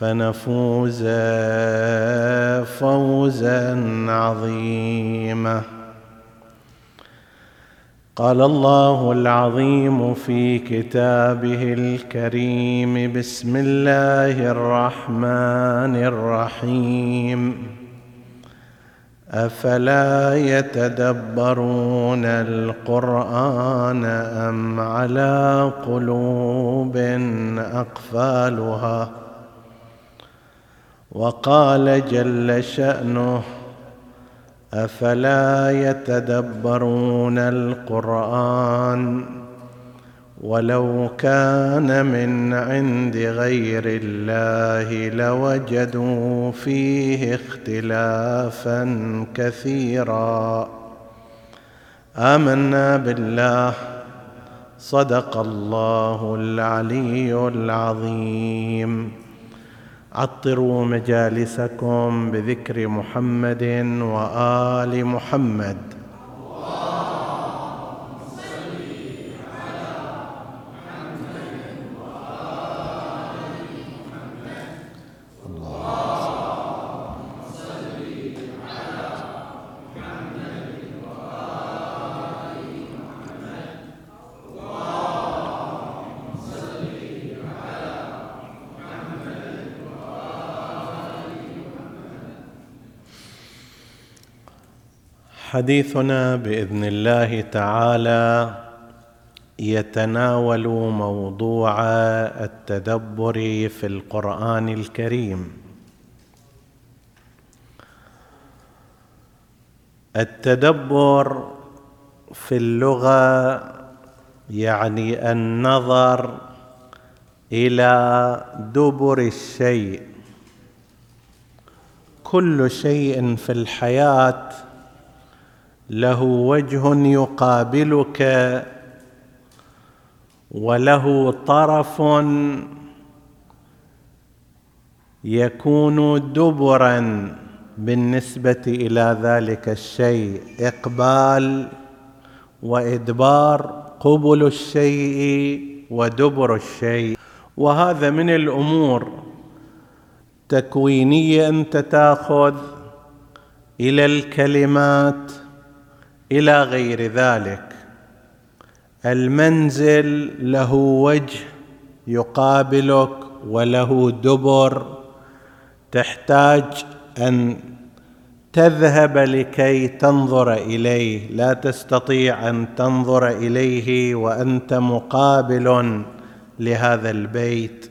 فنفوز فوزا عظيما. قال الله العظيم في كتابه الكريم بسم الله الرحمن الرحيم. أفلا يتدبرون القرآن أم على قلوب أقفالها؟ وقال جل شأنه أفلا يتدبرون القرآن ولو كان من عند غير الله لوجدوا فيه اختلافا كثيرا. آمنا بالله. صدق الله العلي العظيم. عطروا مجالسكم بذكر محمد وآل محمد. حديثنا بإذن الله تعالى يتناول موضوع التدبر في القرآن الكريم. التدبر في اللغة يعني النظر إلى دبر الشيء. كل شيء في الحياة له وجه يقابلك وله طرف يكون دبرا بالنسبة إلى ذلك الشيء. إقبال وإدبار قبل الشيء ودبر الشيء. وهذا من الأمور تكوينية أنت تأخذ إلى الكلمات إلى غير ذلك. المنزل له وجه يقابلك وله دبر. تحتاج أن تذهب لكي تنظر إليه. لا تستطيع أن تنظر إليه وأنت مقابل لهذا البيت.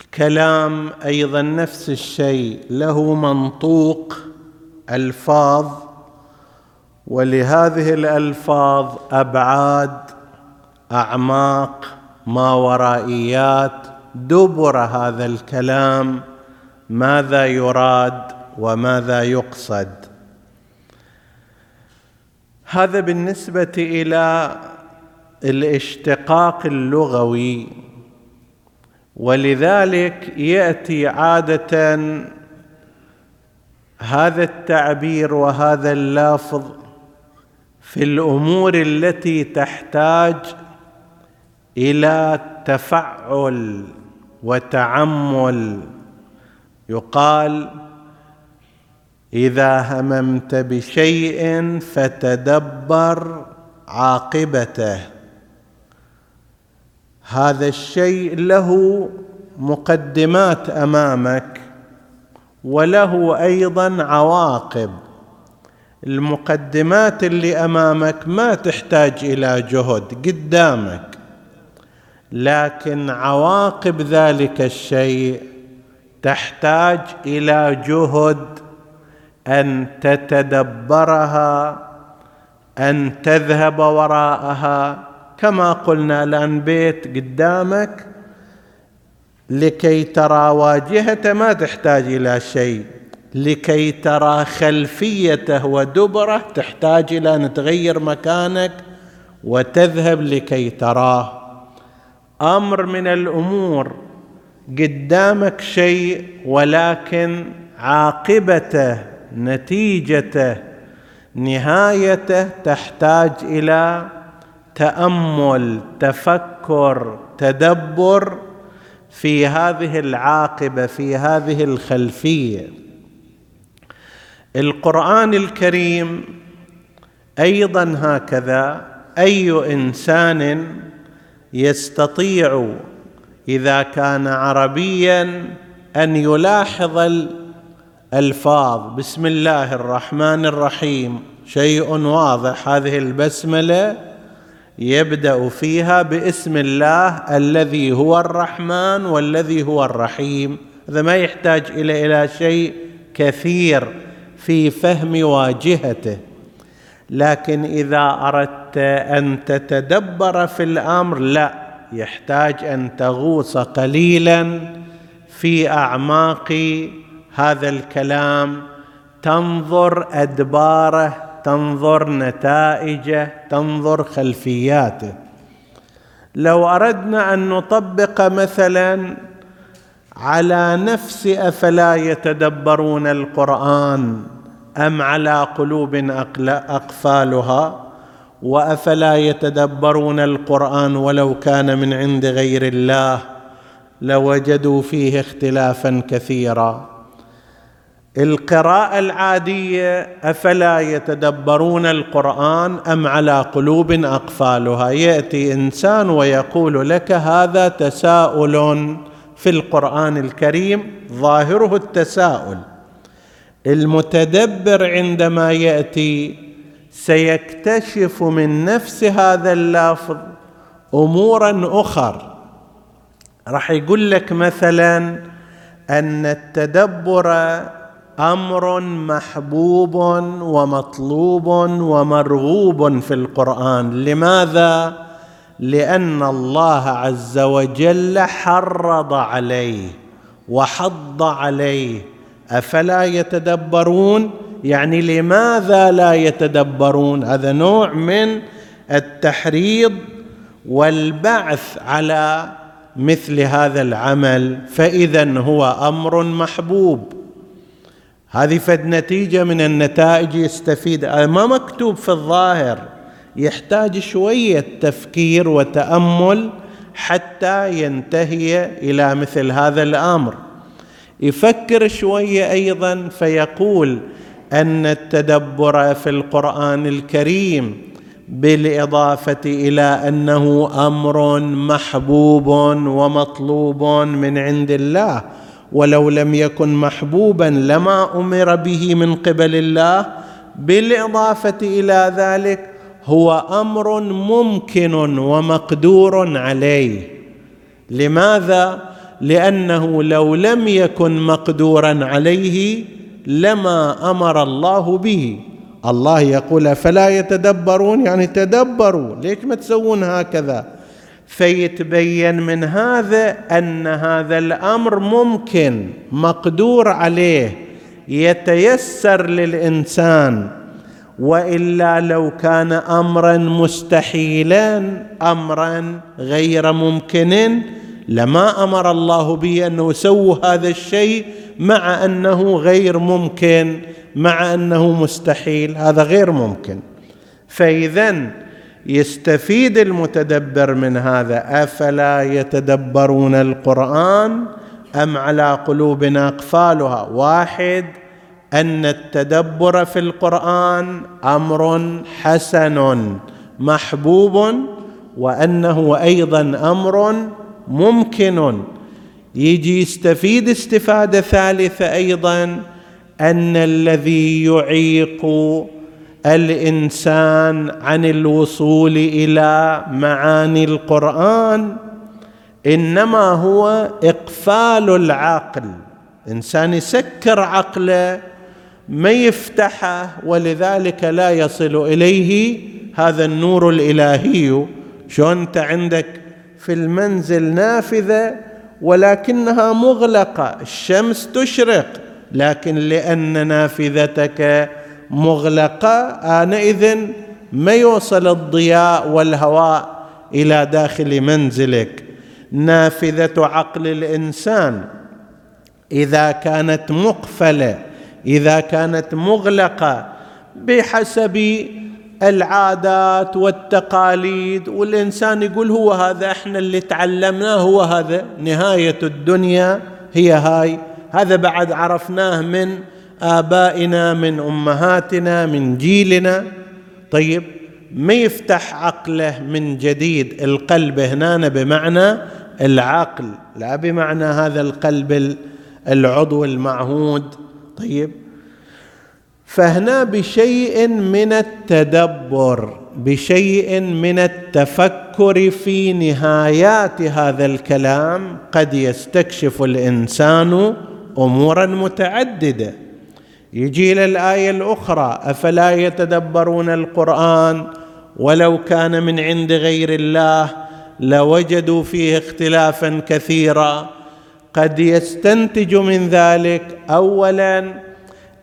الكلام أيضا نفس الشيء. له منطوق ألفاظ ولهذه الألفاظ أبعاد أعماق ما ورائيات دبر هذا الكلام ماذا يراد وماذا يقصد. هذا بالنسبة إلى الاشتقاق اللغوي ولذلك يأتي عادة هذا التعبير وهذا اللافظ في الأمور التي تحتاج إلى تفعل وتعمل. يقال إذا هممت بشيء فتدبر عاقبته. هذا الشيء له مقدمات أمامك وله أيضا عواقب. المقدمات اللي أمامك ما تحتاج إلى جهد قدامك. لكن عواقب ذلك الشيء تحتاج إلى جهد أن تتدبرها أن تذهب وراءها. كما قلنا الآن بيت قدامك لكي ترى واجهته ما تحتاج إلى شيء. لكي ترى خلفيته ودبره تحتاج إلى أن تغير مكانك وتذهب لكي تراه. أمر من الأمور قدامك شيء ولكن عاقبته نتيجته نهايته تحتاج إلى تأمل تفكر تدبر في هذه العاقبة في هذه الخلفية. القرآن الكريم أيضا هكذا أي إنسان يستطيع إذا كان عربيا أن يلاحظ الألفاظ. بسم الله الرحمن الرحيم. شيء واضح. هذه البسملة يبدأ فيها باسم الله الذي هو الرحمن والذي هو الرحيم. هذا ما يحتاج إلى إلى شيء كثير. في فهم واجهته. لكن إذا أردت أن تتدبر في الأمر لا يحتاج أن تغوص قليلا في أعماق هذا الكلام. تنظر أدباره تنظر نتائجه تنظر خلفياته. لو أردنا أن نطبق مثلا على نفس أفلا يتدبرون القرآن أم على قلوب أقفالها؟ وأفلا يتدبرون القرآن ولو كان من عند غير الله؟ لوجدوا فيه اختلافا كثيرا. القراءة العادية أفلا يتدبرون القرآن أم على قلوب أقفالها؟ يأتي إنسان ويقول لك هذا تساؤل في القرآن الكريم ظاهره التساؤل. المتدبر عندما يأتي سيكتشف من نفس هذا اللفظ أمورا أخر. راح يقول لك مثلا أن التدبر أمر محبوب ومطلوب ومرغوب في القرآن. لماذا؟ لأن الله عز وجل حرض عليه وحض عليه. أفلا يتدبرون؟ يعني لماذا لا يتدبرون؟ هذا نوع من التحريض والبعث على مثل هذا العمل. فإذا هو أمر محبوب. هذه فد نتيجة من النتائج يستفيد. ما مكتوب في الظاهر. يحتاج شوية تفكير وتأمل حتى ينتهي إلى مثل هذا الأمر. يفكر شوية أيضا فيقول أن التدبر في القرآن الكريم بالإضافة إلى أنه أمر محبوب ومطلوب من عند الله. ولو لم يكن محبوبا لما أمر به من قبل الله بالإضافة إلى ذلك هو أمر ممكن ومقدور عليه. لماذا؟ لأنه لو لم يكن مقدورا عليه لما أمر الله به. الله يقول فلا يتدبرون؟ يعني تدبروا. ليش ما تسوون هكذا؟ فيتبين من هذا أن هذا الأمر ممكن مقدور عليه. يتيسر للإنسان. وإلا لو كان امرا مستحيلا امرا غير ممكن لما أمر الله به أنه سووا هذا الشيء مع أنه غير ممكن مع أنه مستحيل هذا غير ممكن. فاذا يستفيد المتدبر من هذا أفلا يتدبرون القرآن أم على قلوب أقفالها؟ واحد أن التدبر في القرآن أمر حسن محبوب وأنه أيضا أمر ممكن. يجي يستفيد استفادة ثالثة أيضا أن الذي يعيق الإنسان عن الوصول إلى معاني القرآن إنما هو إقفال العقل. إنسان يسكر عقله ما يفتحه ولذلك لا يصل إليه هذا النور الإلهي. شلون أنت عندك في المنزل نافذة ولكنها مغلقة الشمس تشرق لكن لأن نافذتك مغلقة آنئذ ما يوصل الضياء والهواء إلى داخل منزلك. نافذة عقل الإنسان إذا كانت مقفلة إذا كانت مغلقة بحسب العادات والتقاليد والإنسان يقول هو هذا إحنا اللي تعلمناه هو هذا. نهاية الدنيا هي هاي. هذا بعد عرفناه من آبائنا من أمهاتنا من جيلنا. طيب ما يفتح عقله من جديد القلب هنا؟ بمعنى العقل لا بمعنى هذا القلب العضو المعهود. طيب. فهنا بشيء من التدبر بشيء من التفكر في نهايات هذا الكلام قد يستكشف الإنسان امورا متعددة. يجي إلى الآية الأخرى أفلا يتدبرون القرآن؟ ولو كان من عند غير الله لوجدوا فيه اختلافا كثيرا. قد يستنتج من ذلك اولا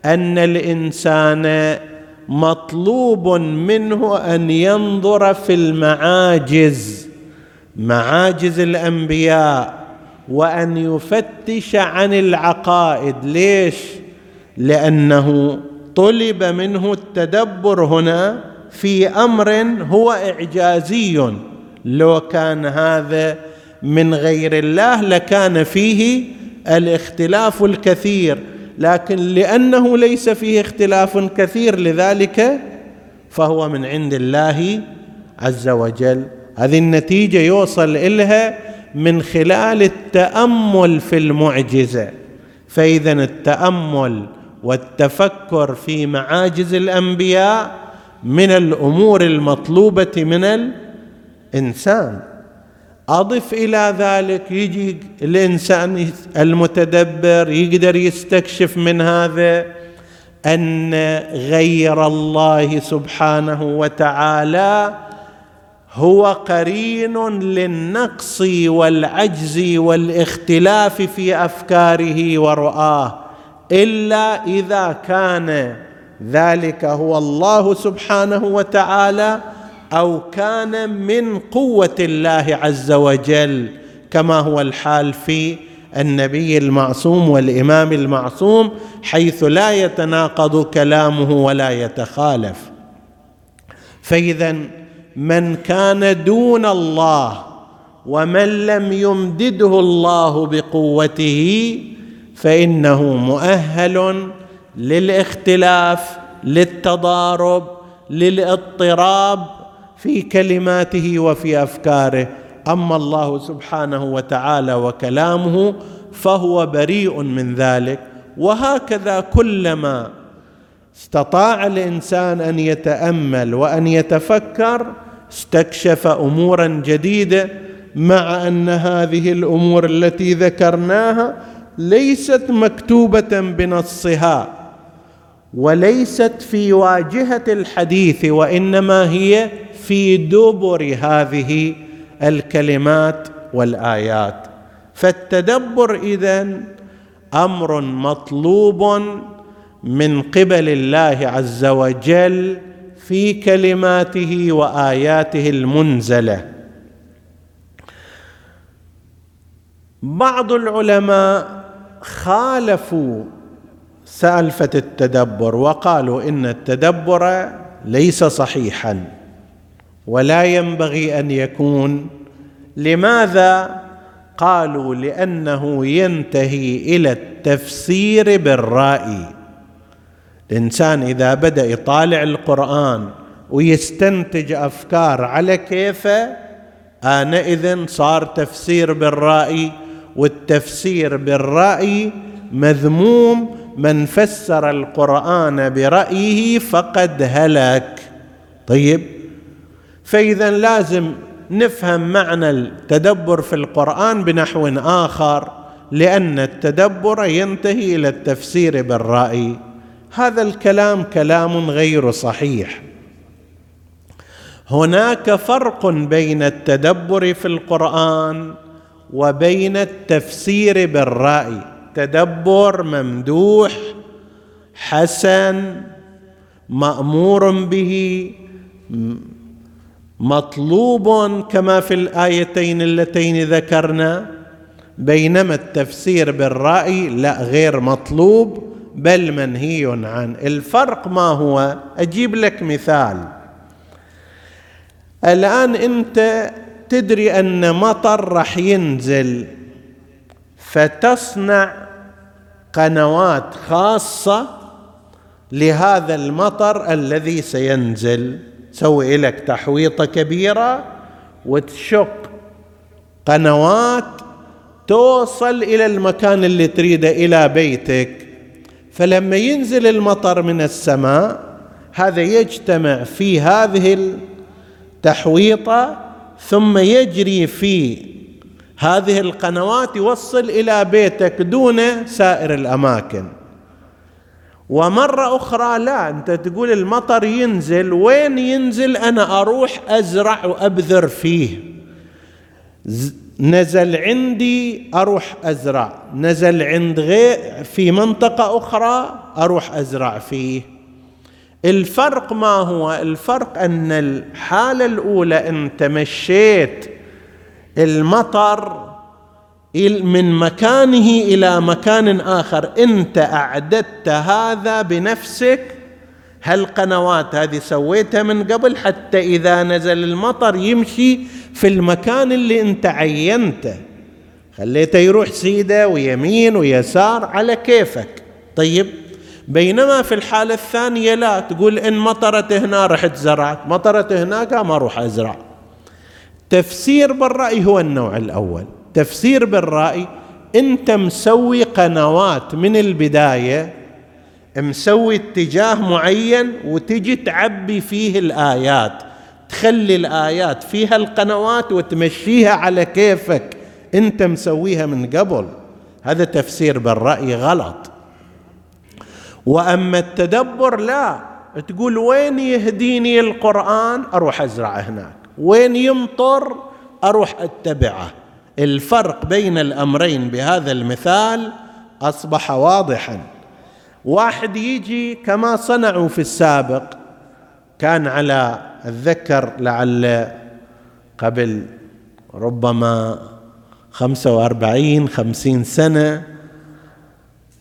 أن الإنسان مطلوب منه أن ينظر في المعاجز معاجز الأنبياء وأن يفتش عن العقائد. ليش؟ لأنه طلب منه التدبر هنا في أمر هو إعجازي. لو كان هذا من غير الله لكان فيه الاختلاف الكثير لكن لأنه ليس فيه اختلاف كثير لذلك فهو من عند الله عز وجل. هذه النتيجة يوصل الها من خلال التأمل في المعجزة. فإذا التأمل والتفكر في معاجز الأنبياء من الأمور المطلوبة من الإنسان. أضف إلى ذلك يجي الإنسان المتدبر يقدر يستكشف من هذا أن غير الله سبحانه وتعالى هو قرين للنقص والعجز والاختلاف في أفكاره ورؤاه إلا إذا كان ذلك هو الله سبحانه وتعالى أو كان من قوة الله عز وجل كما هو الحال في النبي المعصوم والإمام المعصوم حيث لا يتناقض كلامه ولا يتخالف. فإذا من كان دون الله ومن لم يمدده الله بقوته فإنه مؤهل للاختلاف للتضارب للاضطراب في كلماته وفي أفكاره. أما الله سبحانه وتعالى وكلامه فهو بريء من ذلك. وهكذا كلما استطاع الإنسان أن يتأمل وأن يتفكر استكشف أمورا جديدة مع أن هذه الأمور التي ذكرناها ليست مكتوبة بنصها وليست في واجهة الحديث وإنما هي في دبر هذه الكلمات والآيات. فالتدبر إذن أمر مطلوب من قبل الله عز وجل في كلماته وآياته المنزلة. بعض العلماء خالفوا سالفة التدبر وقالوا إن التدبر ليس صحيحا. ولا ينبغي أن يكون. لماذا؟ قالوا لأنه ينتهي إلى التفسير بالرأي. الإنسان إذا بدأ يطالع القرآن ويستنتج أفكار على كيفه آنئذ صار تفسير بالرأي والتفسير بالرأي مذموم. من فسر القرآن برأيه فقد هلك. طيب فإذا لازم نفهم معنى التدبر في القرآن بنحو آخر لأن التدبر ينتهي إلى التفسير بالرأي. هذا الكلام كلام غير صحيح. هناك فرق بين التدبر في القرآن وبين التفسير بالرأي. تدبر ممدوح حسن مأمور به مطلوب كما في الآيتين اللتين ذكرنا بينما التفسير بالرأي لا غير مطلوب بل منهي عنه الفرق ما هو. أجيب لك مثال. الآن أنت تدري أن مطر راح ينزل فتصنع قنوات خاصة لهذا المطر الذي سينزل. سوي لك تحويطة كبيرة وتشق قنوات توصل إلى المكان اللي تريده إلى بيتك. فلما ينزل المطر من السماء هذا يجتمع في هذه التحويطة ثم يجري في هذه القنوات يوصل إلى بيتك دون سائر الأماكن. ومرة أخرى لا أنت تقول المطر ينزل وين ينزل؟ أنا أروح أزرع وأبذر فيه. نزل عندي أروح أزرع. نزل عند غير في منطقة أخرى أروح أزرع فيه. الفرق ما هو؟ الفرق أن الحالة الأولى أنت مشيت المطر من مكانه إلى مكان آخر. أنت أعددت هذا بنفسك. هالقنوات هذه سويتها من قبل؟ حتى إذا نزل المطر يمشي في المكان اللي أنت عينته. خليته يروح سيده ويمين ويسار على كيفك. طيب بينما في الحالة الثانية لا تقول إن مطرت هنا رحت زرعت مطرت هناك ما أروح أزرع. تفسير بالرأي هو النوع الأول. تفسير بالرأي أنت مسوي قنوات من البداية مسوي اتجاه معين وتجي تعبي فيه الآيات. تخلي الآيات فيها القنوات وتمشيها على كيفك أنت مسويها من قبل. هذا تفسير بالرأي غلط. وأما التدبر لا. تقول وين يهديني القرآن؟ أروح أزرع هناك. وين يمطر؟ أروح أتبعه. الفرق بين الأمرين بهذا المثال أصبح واضحا. واحد يجي كما صنعوا في السابق كان على اتذكر لعل قبل ربما خمسة وأربعين خمسين سنة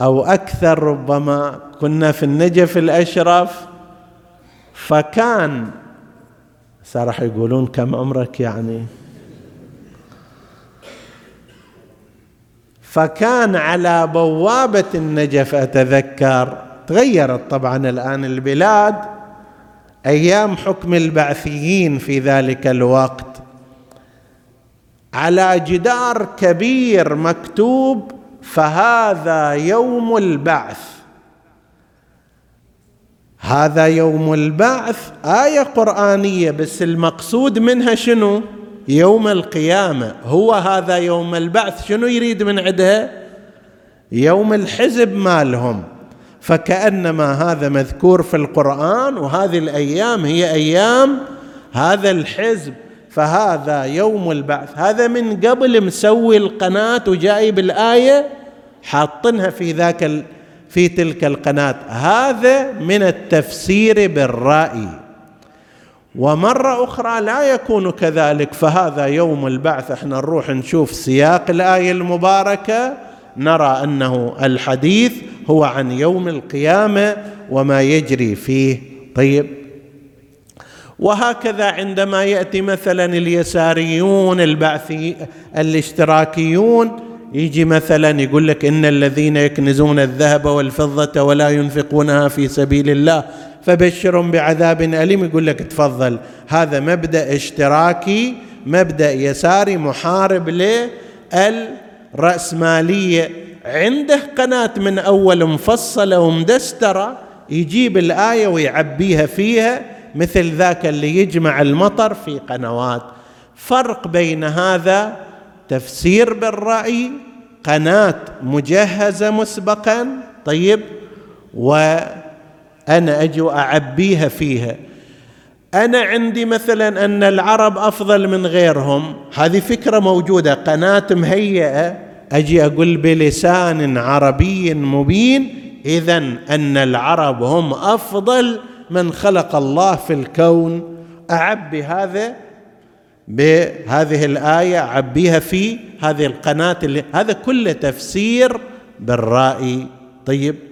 أو أكثر ربما كنا في النجف الأشرف. فكان صراحة يقولون كم عمرك يعني؟ فكان على بوابة النجف أتذكر؟ تغيرت طبعا الآن البلاد أيام حكم البعثيين في ذلك الوقت. على جدار كبير مكتوب فهذا يوم البعث. هذا يوم البعث آية قرآنية بس المقصود منها شنو؟ يوم القيامة هو هذا يوم البعث شنو يريد من عندها؟ يوم الحزب مالهم. فكأنما هذا مذكور في القرآن وهذه الأيام هي أيام هذا الحزب. فهذا يوم البعث. هذا من قبل مسوي القناة وجايب الآية حاطنها في ذاك في تلك القناة. هذا من التفسير بالرأي. ومرة أخرى لا يكون كذلك فهذا يوم البعث. إحنا نروح نشوف سياق الآية المباركة نرى أنه الحديث هو عن يوم القيامة وما يجري فيه. طيب. وهكذا عندما يأتي مثلا اليساريون البعثي الاشتراكيون يجي مثلا يقول لك إن الذين يكنزون الذهب والفضة ولا ينفقونها في سبيل الله. فبشرهم بعذاب أليم. يقول لك تفضل هذا مبدأ اشتراكي مبدأ يساري محارب رأسمالية عنده قناة من أول مفصلة ومدسترة يجيب الآية ويعبيها فيها مثل ذاك اللي يجمع المطر في قنوات. فرق بين هذا تفسير بالرأي قناة مجهزة مسبقا طيب وأنا أجي وأعبيها فيها. أنا عندي مثلا أن العرب أفضل من غيرهم. هذه فكرة موجودة. قناة مهيئة. أجي أقول بلسان عربي مبين. إذا أن العرب هم أفضل من خلق الله في الكون. أعبي هذا بهذه الآية. أعبيها في هذه القناة اللي هذا كله تفسير بالرأي. طيب.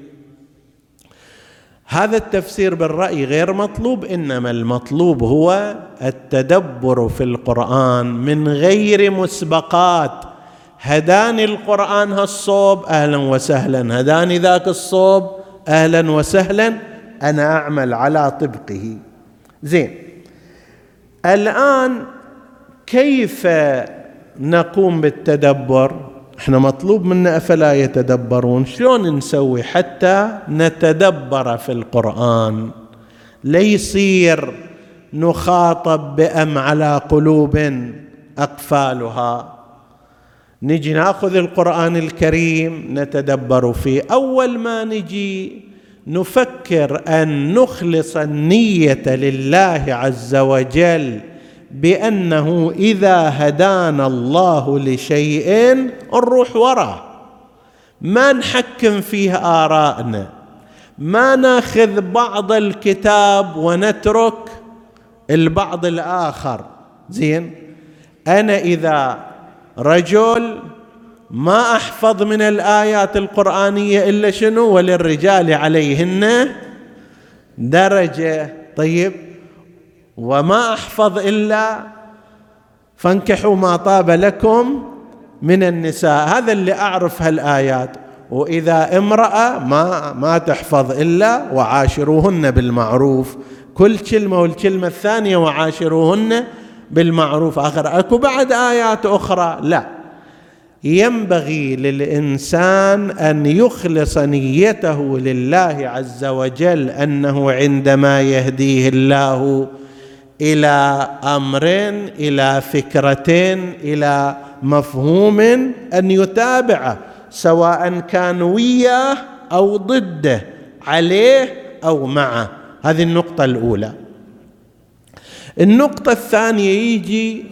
هذا التفسير بالرأي غير مطلوب إنما المطلوب هو التدبر في القرآن من غير مسبقات. هداني القرآن هالصوب أهلا وسهلا. هداني ذاك الصوب أهلا وسهلا. أنا أعمل على طبقه. زين. الآن كيف نقوم بالتدبر؟ إحنا مطلوب منا أفلا يتدبرون؟ شلون نسوي حتى نتدبر في القرآن؟ ليصير نخاطب بأم على قلوب أقفالها. نجي نأخذ القرآن الكريم نتدبر فيه. أول ما نجي نفكر أن نخلص النية لله عز وجل بأنه إذا هدانا الله لشيء نروح وراه ما نحكم فيه ارائنا ما ناخذ بعض الكتاب ونترك البعض الآخر. زين؟ أنا إذا رجل ما أحفظ من الآيات القرآنية إلا شنو؟ وللرجال عليهن درجة. طيب؟ وما أحفظ إلا فانكحوا ما طاب لكم من النساء. هذا اللي أعرف هالآيات. وإذا امرأة ما ما تحفظ إلا وعاشروهن بالمعروف. كل كلمة والكلمة الثانية وعاشروهن بالمعروف. آخر أكو بعد آيات أخرى؟ لا. ينبغي للإنسان أن يخلص نيته لله عز وجل أنه عندما يهديه الله إلى أمرين إلى فكرتين إلى مفهوم أن يتابعه سواء كان وياه أو ضده عليه أو معه. هذه النقطة الأولى. النقطة الثانية يجي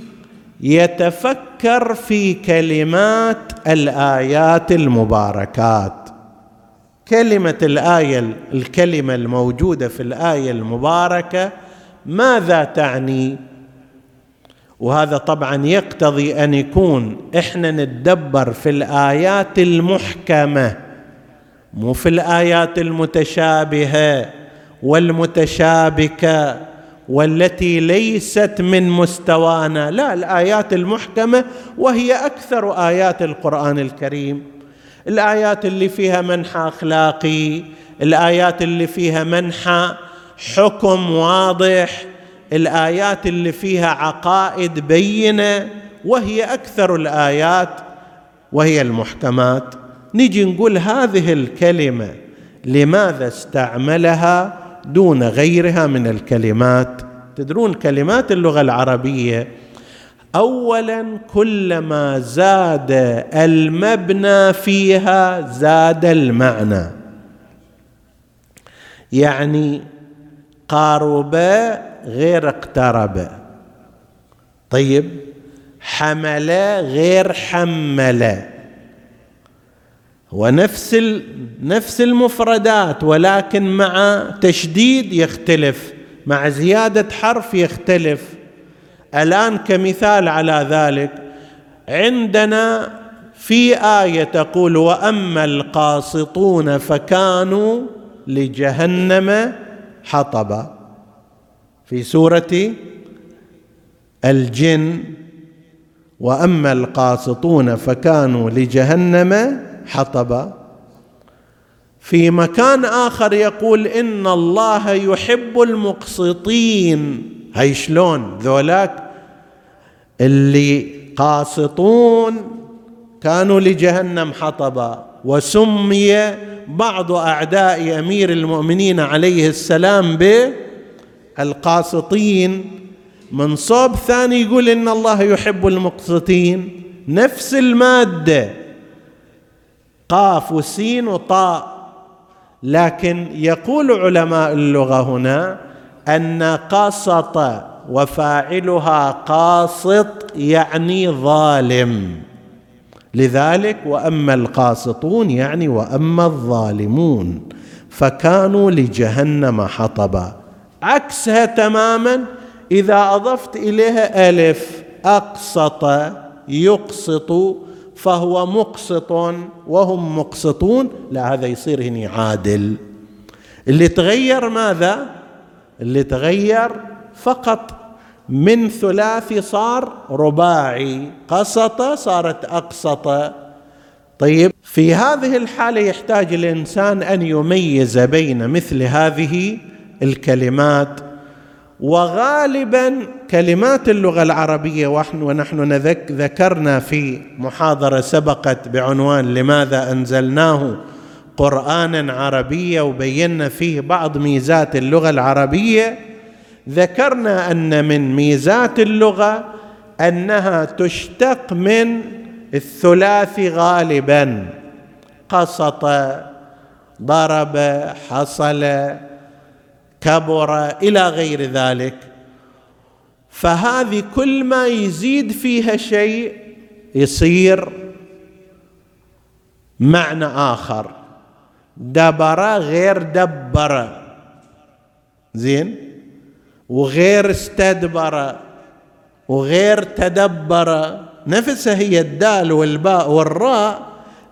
يتفكر في كلمات الآيات المباركات. كلمة الآية الكلمة الموجودة في الآية المباركة ماذا تعني؟ وهذا طبعا يقتضي أن يكون إحنا نتدبر في الآيات المحكمة مو في الآيات المتشابهة والمتشابكة والتي ليست من مستوانا. لا الآيات المحكمة وهي أكثر آيات القرآن الكريم. الآيات اللي فيها منحى أخلاقي الآيات اللي فيها منحى حكم واضح الآيات اللي فيها عقائد بينة وهي أكثر الآيات وهي المحكمات. نجي نقول هذه الكلمة لماذا استعملها دون غيرها من الكلمات؟ تدرون كلمات اللغة العربية؟ اولا كلما زاد المبنى فيها زاد المعنى. يعني قارب غير اقترب طيب حمل غير حمل ونفس نفس المفردات ولكن مع تشديد يختلف مع زيادة حرف يختلف. الآن كمثال على ذلك عندنا في آية تقول وأما القاسطون فكانوا لجهنم حطبا في سورة الجن وأما القاسطون فكانوا لجهنم حطبا. في مكان آخر يقول إن الله يحب المقسطين. هي شلون؟ ذولاك اللي قاسطون كانوا لجهنم حطبا. وسمي بعض أعداء أمير المؤمنين عليه السلام بالقاسطين من صوب ثاني يقول إن الله يحب المقسطين. نفس المادة. قاف وسين وطاء. لكن يقول علماء اللغة هنا أن قسط وفاعلها قاسط يعني ظالم. لذلك وأما القاسطون يعني وأما الظالمون فكانوا لجهنم حطبا عكسها تماما إذا أضفت إليها ألف أقسط يقسط فهو مقسط وهم مقسطون لا هذا يصير هنا عادل. اللي تغير ماذا؟ اللي تغير فقط من ثلاثي صار رباعي قسط صارت أقسط. طيب في هذه الحالة يحتاج الإنسان أن يميز بين مثل هذه الكلمات. وغالبا كلمات اللغة العربية ونحن ذكرنا في محاضرة سبقت بعنوان لماذا أنزلناه قرانا عربيا وبينا فيه بعض ميزات اللغة العربية. ذكرنا أن من ميزات اللغة أنها تشتق من الثلاث غالبا. قسط ضرب حصل كبر إلى غير ذلك. فهذه كل ما يزيد فيها شيء يصير معنى آخر. دبر غير دبر. زين؟ وغير استدبر وغير تدبر. نفسها هي الدال والباء والراء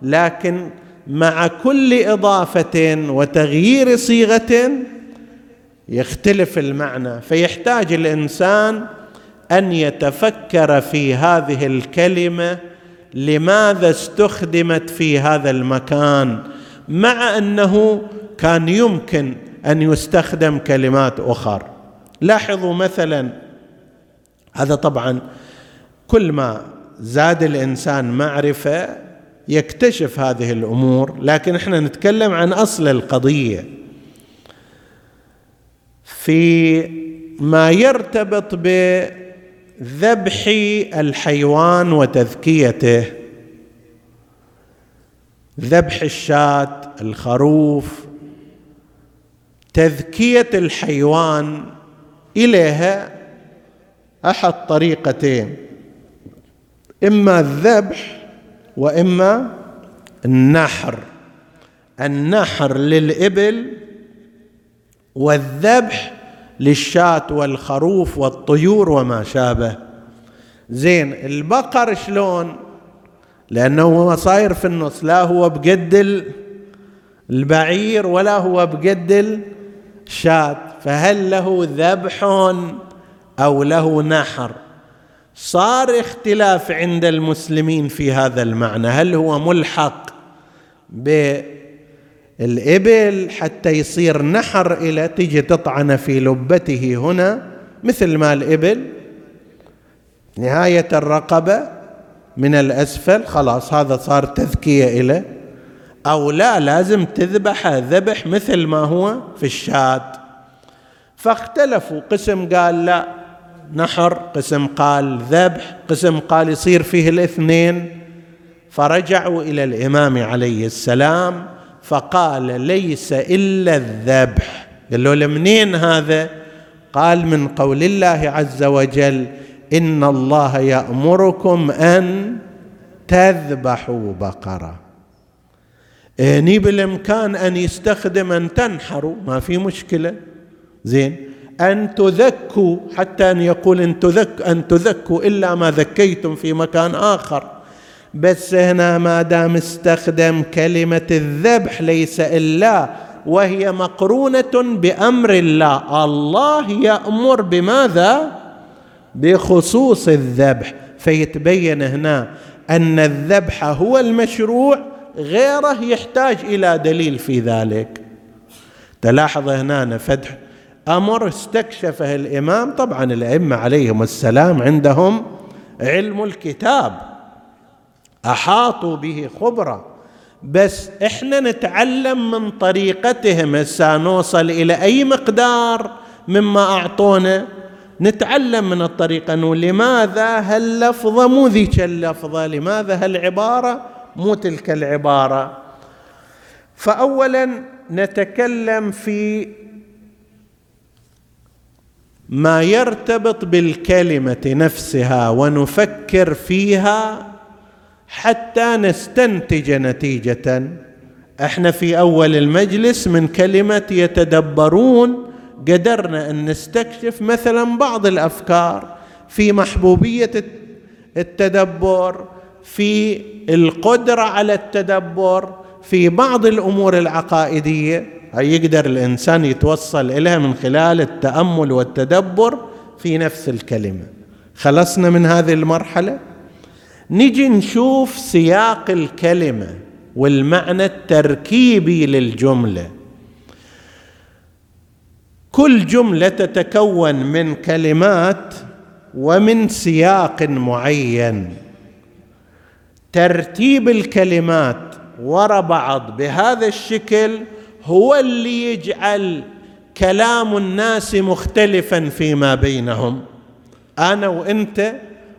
لكن مع كل اضافه وتغيير صيغه يختلف المعنى. فيحتاج الإنسان أن يتفكر في هذه الكلمة لماذا استخدمت في هذا المكان؟ مع أنه كان يمكن أن يستخدم كلمات أخرى لاحظوا مثلا هذا طبعا كل ما زاد الإنسان معرفة يكتشف هذه الأمور لكن إحنا نتكلم عن أصل القضية. في ما يرتبط بذبح الحيوان وتذكيته ذبح الشاة الخروف تذكية الحيوان إليها أحد طريقتين إما الذبح وإما النحر. النحر للإبل والذبح للشاة والخروف والطيور وما شابه. زين البقر شلون؟ لأنه هو صاير في النص لا هو بقد البعير ولا هو بقد الشاة. فهل له ذبح أو له نحر؟ صار اختلاف عند المسلمين في هذا المعنى. هل هو ملحق بالإبل حتى يصير نحر إلى تجي تطعن في لبته هنا مثل ما الابل نهاية الرقبة من الأسفل خلاص هذا صار تذكية إلى. أو لا لازم تذبح ذبح مثل ما هو في الشاة. فاختلفوا. قسم قال لا نحر. قسم قال ذبح. قسم قال يصير فيه الاثنين. فرجعوا إلى الإمام عليه السلام فقال ليس إلا الذبح. قال له منين هذا؟ قال من قول الله عز وجل إن الله يأمركم أن تذبحوا بقرة. هني بالإمكان أن يستخدم أن تنحروا ما في مشكلة. زين. أن تذكوا حتى أن يقول أن تذك أن تذكوا إلا ما ذكيتم في مكان آخر. بس هنا ما دام استخدم كلمة الذبح ليس إلا وهي مقرونة بأمر الله. الله يأمر بماذا؟ بخصوص الذبح. فيتبين هنا أن الذبح هو المشروع غيره يحتاج إلى دليل في ذلك. تلاحظ هنا فتح أمر استكشفه الإمام. طبعا الأئمة عليهم السلام عندهم علم الكتاب أحاطوا به خبرة. بس إحنا نتعلم من طريقتهم. هسه نوصل إلى أي مقدار مما أعطونا؟ نتعلم من الطريقة. انه لماذا هاللفظه مو ذيك اللفظة؟ لماذا هالعبارة مو تلك العبارة؟ فاولا نتكلم في ما يرتبط بالكلمة نفسها ونفكر فيها حتى نستنتج نتيجة. إحنا في أول المجلس من كلمة يتدبرون قدرنا أن نستكشف مثلا بعض الأفكار في محبوبية التدبر في القدرة على التدبر في بعض الأمور العقائدية. يقدر الإنسان يتوصل إليها من خلال التأمل والتدبر في نفس الكلمة. خلصنا من هذه المرحلة؟ نجي نشوف سياق الكلمة والمعنى التركيبي للجملة. كل جملة تتكون من كلمات ومن سياق معين. ترتيب الكلمات وراء بعض بهذا الشكل هو اللي يجعل كلام الناس مختلفا فيما بينهم. أنا وأنت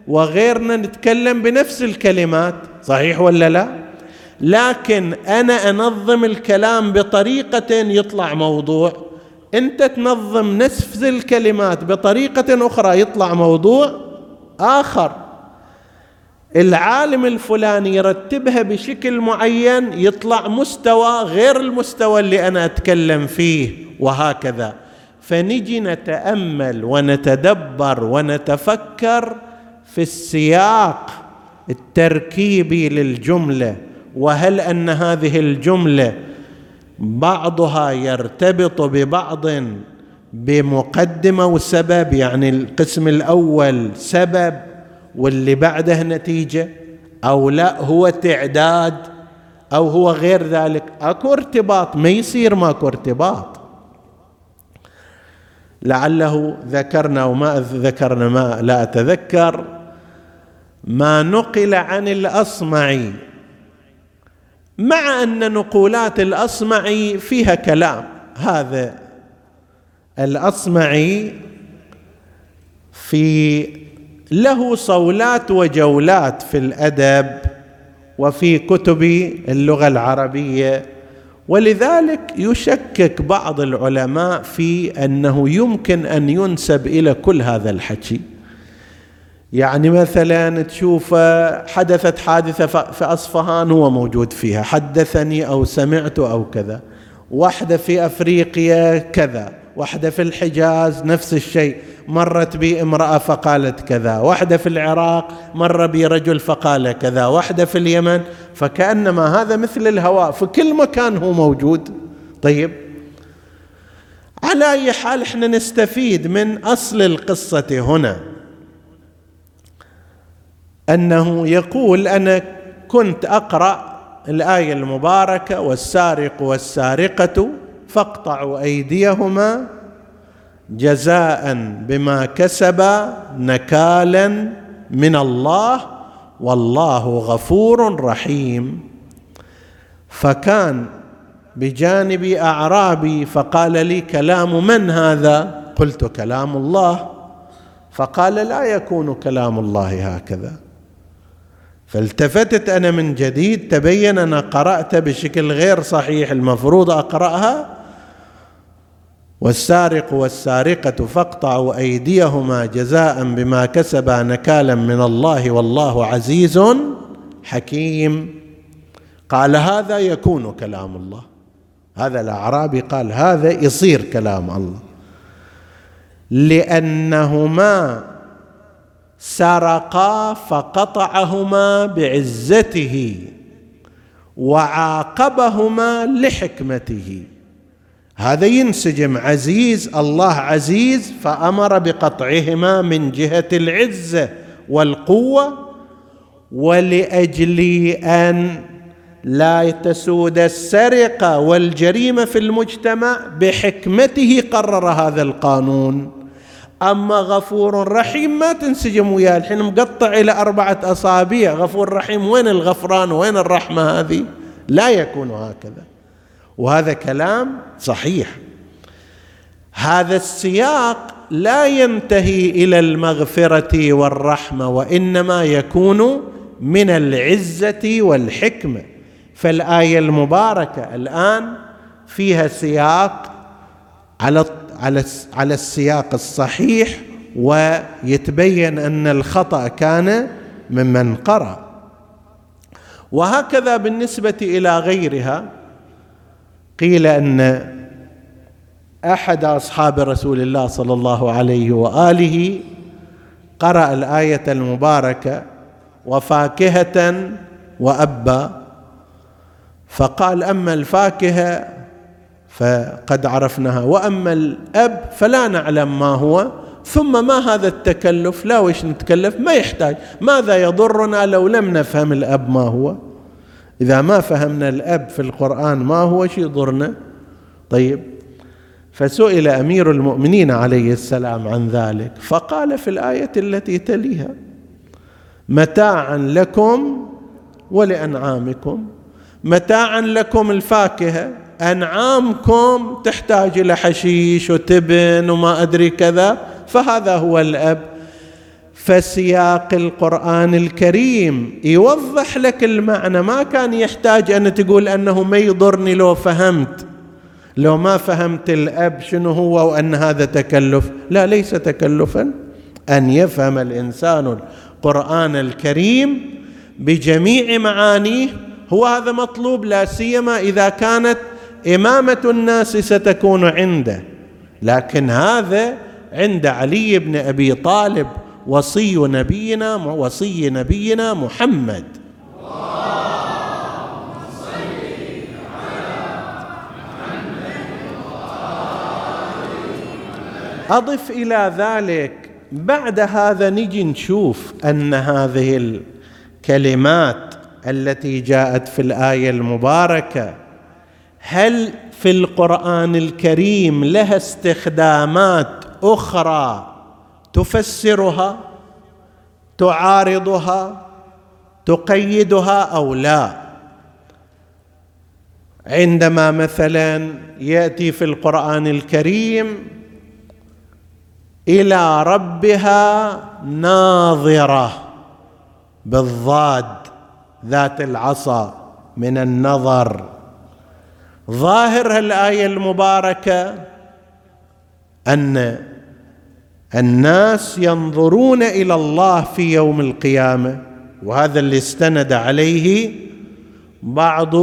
وغيرنا نتكلم بنفس الكلمات صحيح ولا لا؟ لكن أنا أنظم الكلام بطريقة يطلع موضوع أنت تنظم نفس الكلمات بطريقة أخرى يطلع موضوع آخر. العالم الفلاني يرتبها بشكل معين يطلع مستوى غير المستوى اللي أنا أتكلم فيه وهكذا. فنجي نتأمل ونتدبر ونتفكر في السياق التركيبي للجملة. وهل أن هذه الجملة بعضها يرتبط ببعض بمقدمة وسبب يعني القسم الأول سبب واللي بعده نتيجة أو لا هو تعداد أو هو غير ذلك. أكو ارتباط ما يصير ماكو ارتباط. لعله ذكرنا وما ذكرنا ما لا أتذكر ما نقل عن الأصمعي. مع أن نقولات الأصمعي فيها كلام هذا الأصمعي في له صولات وجولات في الأدب وفي كتب اللغة العربية ولذلك يشكك بعض العلماء في أنه يمكن أن ينسب إلى كل هذا الحكي. يعني مثلا تشوف حدثت حادثة في أصفهان هو موجود فيها حدثني أو سمعت أو كذا. واحدة في أفريقيا كذا واحدة في الحجاز نفس الشيء. مرت بي امرأة فقالت كذا واحدة في العراق مر بي رجل فقال كذا واحدة في اليمن فكأنما هذا مثل الهواء في كل مكان هو موجود. طيب على أي حال إحنا نستفيد من أصل القصة هنا؟ أنه يقول أنا كنت أقرأ الآية المباركة والسارق والسارقة فاقطعوا أيديهما جزاء بما كسبا نكالا من الله والله غفور رحيم. فكان بجانبي أعرابي فقال لي كلام من هذا؟ قلت كلام الله. فقال لا يكون كلام الله هكذا. فالتفتت أنا من جديد تبين أنا قرأت بشكل غير صحيح المفروض أقرأها. والسارق والسارقة فاقطعوا أيديهما جزاء بما كسبا نكالا من الله والله عزيز حكيم. قال هذا يكون كلام الله. هذا الأعرابي قال هذا يصير كلام الله. لأنهما سرقا فقطعهما بعزته وعاقبهما لحكمته. هذا ينسجم عزيز الله عزيز فأمر بقطعهما من جهة العزه والقوة ولاجل أن لا تسود السرقة والجريمة في المجتمع بحكمته قرر هذا القانون. أما غفور رحيم ما تنسجم وياه الحين مقطع إلى أربعة أصابع غفور رحيم وين الغفران وين الرحمة هذه؟ لا يكون هكذا. وهذا كلام صحيح. هذا السياق لا ينتهي إلى المغفرة والرحمة وإنما يكون من العزة والحكمة. فالآية المباركة الآن فيها سياق على على على السياق الصحيح ويتبين أن الخطأ كان ممن قرأ. وهكذا بالنسبة إلى غيرها قيل أن أحد أصحاب رسول الله صلى الله عليه وآله قرأ الآية المباركة وفاكهة وأبا فقال أما الفاكهة فقد عرفناها وأما الأب فلا نعلم ما هو ثم ما هذا التكلف؟ لا وش نتكلف؟ ما يحتاج. ماذا يضرنا لو لم نفهم الأب ما هو؟ إذا ما فهمنا الأب في القرآن ما هو شيء يضرنا طيب. فسئل أمير المؤمنين عليه السلام عن ذلك فقال في الآية التي تليها متاعا لكم ولأنعامكم. متاعا لكم الفاكهة أنعامكم تحتاج إلى حشيش وتبن وما أدري كذا فهذا هو الأب. فسياق القرآن الكريم يوضح لك المعنى. ما كان يحتاج أن تقول أنه ما يضرني لو فهمت. لو ما فهمت الأب شنو هو وأن هذا تكلف. لا ليس تكلفا. أن يفهم الإنسان القرآن الكريم بجميع معانيه. هو هذا مطلوب لا سيما إذا كانت إمامة الناس ستكون عنده. لكن هذا عند علي بن أبي طالب وصي نبينا وصي نبينا محمد. أضف إلى ذلك بعد هذا نجي نشوف أن هذه الكلمات التي جاءت في الآية المباركة هل في القرآن الكريم لها استخدامات أخرى تفسرها تعارضها تقيدها أو لا. عندما مثلا يأتي في القرآن الكريم إلى ربها ناظرة بالضاد ذات العصا من النظر. ظاهر الآية المباركة أن الناس ينظرون إلى الله في يوم القيامة وهذا اللي استند عليه بعض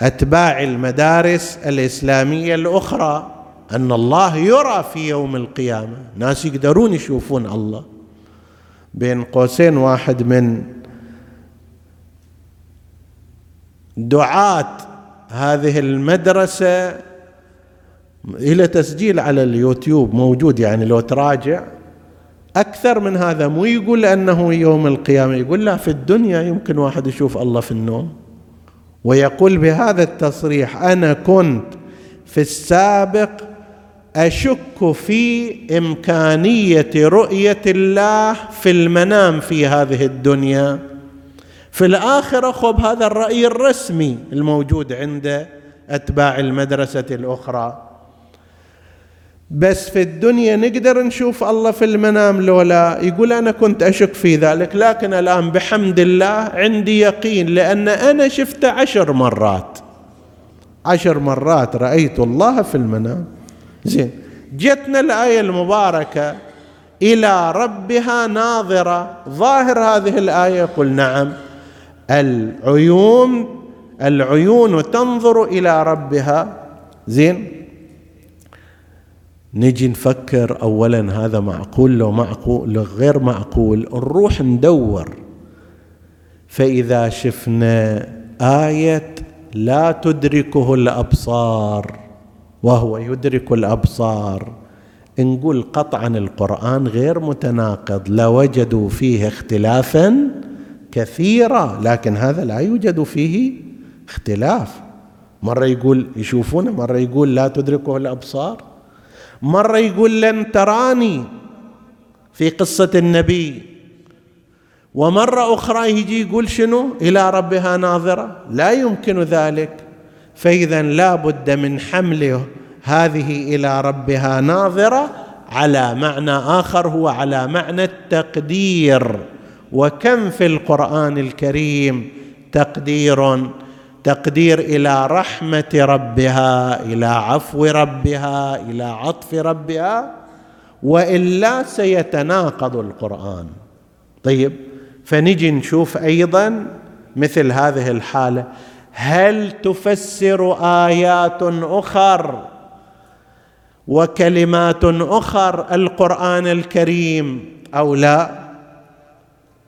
أتباع المدارس الإسلامية الأخرى أن الله يرى في يوم القيامة. ناس يقدرون يشوفون الله بين قوسين واحد من دعاة هذه المدرسة إلى تسجيل على اليوتيوب موجود يعني لو تراجع أكثر من هذا مو يقول أنه يوم القيامة يقول لا في الدنيا يمكن واحد يشوف الله في النوم. ويقول بهذا التصريح أنا كنت في السابق أشك في إمكانية رؤية الله في المنام في هذه الدنيا. في الآخرة خب هذا الرأي الرسمي الموجود عند أتباع المدرسة الأخرى. بس في الدنيا نقدر نشوف الله في المنام لولا يقول أنا كنت أشك في ذلك لكن الآن بحمد الله عندي يقين لأن أنا شفته عشر مرات. عشر مرات رأيت الله في المنام. زين جتنا الآية المباركة إلى ربها ناظرة. ظاهر هذه الآية؟ يقول نعم. العيون العيون تنظر إلى ربها. زين نجي نفكر اولا هذا معقول لو معقول لو غير معقول نروح ندور. فإذا شفنا آية لا تدركه الأبصار وهو يدرك الأبصار نقول قطعا القرآن غير متناقض لوجدوا فيه اختلافا كثيرا لكن هذا لا يوجد فيه اختلاف. مرة يقول يشوفونه مرة يقول لا تدركه الأبصار؟ مرة يقول لن تراني في قصة النبي. ومرة أخرى يجي يقول شنو؟ إلى ربها ناظرة. لا يمكن ذلك. فإذا لا بد من حمل هذه إلى ربها ناظرة على معنى آخر هو على معنى التقدير. وكم في القرآن الكريم تقدير تقدير إلى رحمة ربها إلى عفو ربها إلى عطف ربها وإلا سيتناقض القرآن. طيب فنجي نشوف أيضا مثل هذه الحالة. هل تفسر آيات أخر وكلمات أخر القرآن الكريم أو لا؟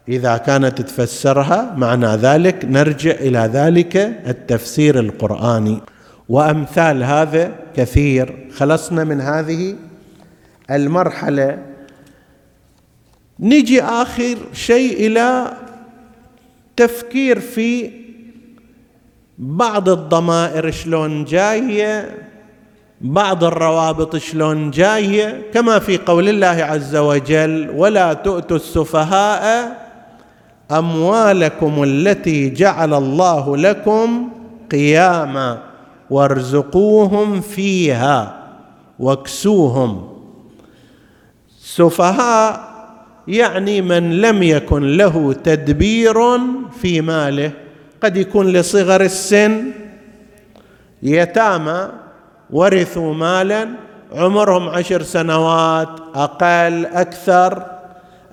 إذا كانت تفسرها معنى ذلك نرجع إلى ذلك التفسير القرآني. وأمثال هذا كثير. خلصنا من هذه المرحلة. نجي آخر شيء إلى تفكير في بعض الضمائر شلون جاية بعض الروابط شلون جاية. كما في قول الله عز وجل ولا تؤتوا السفهاء أموالكم التي جعل الله لكم قياما وارزقوهم فيها واكسوهم. سفهاء يعني من لم يكن له تدبير في ماله قد يكون لصغر السن يتامى ورثوا مالا عمرهم عشر سنوات أقل أكثر.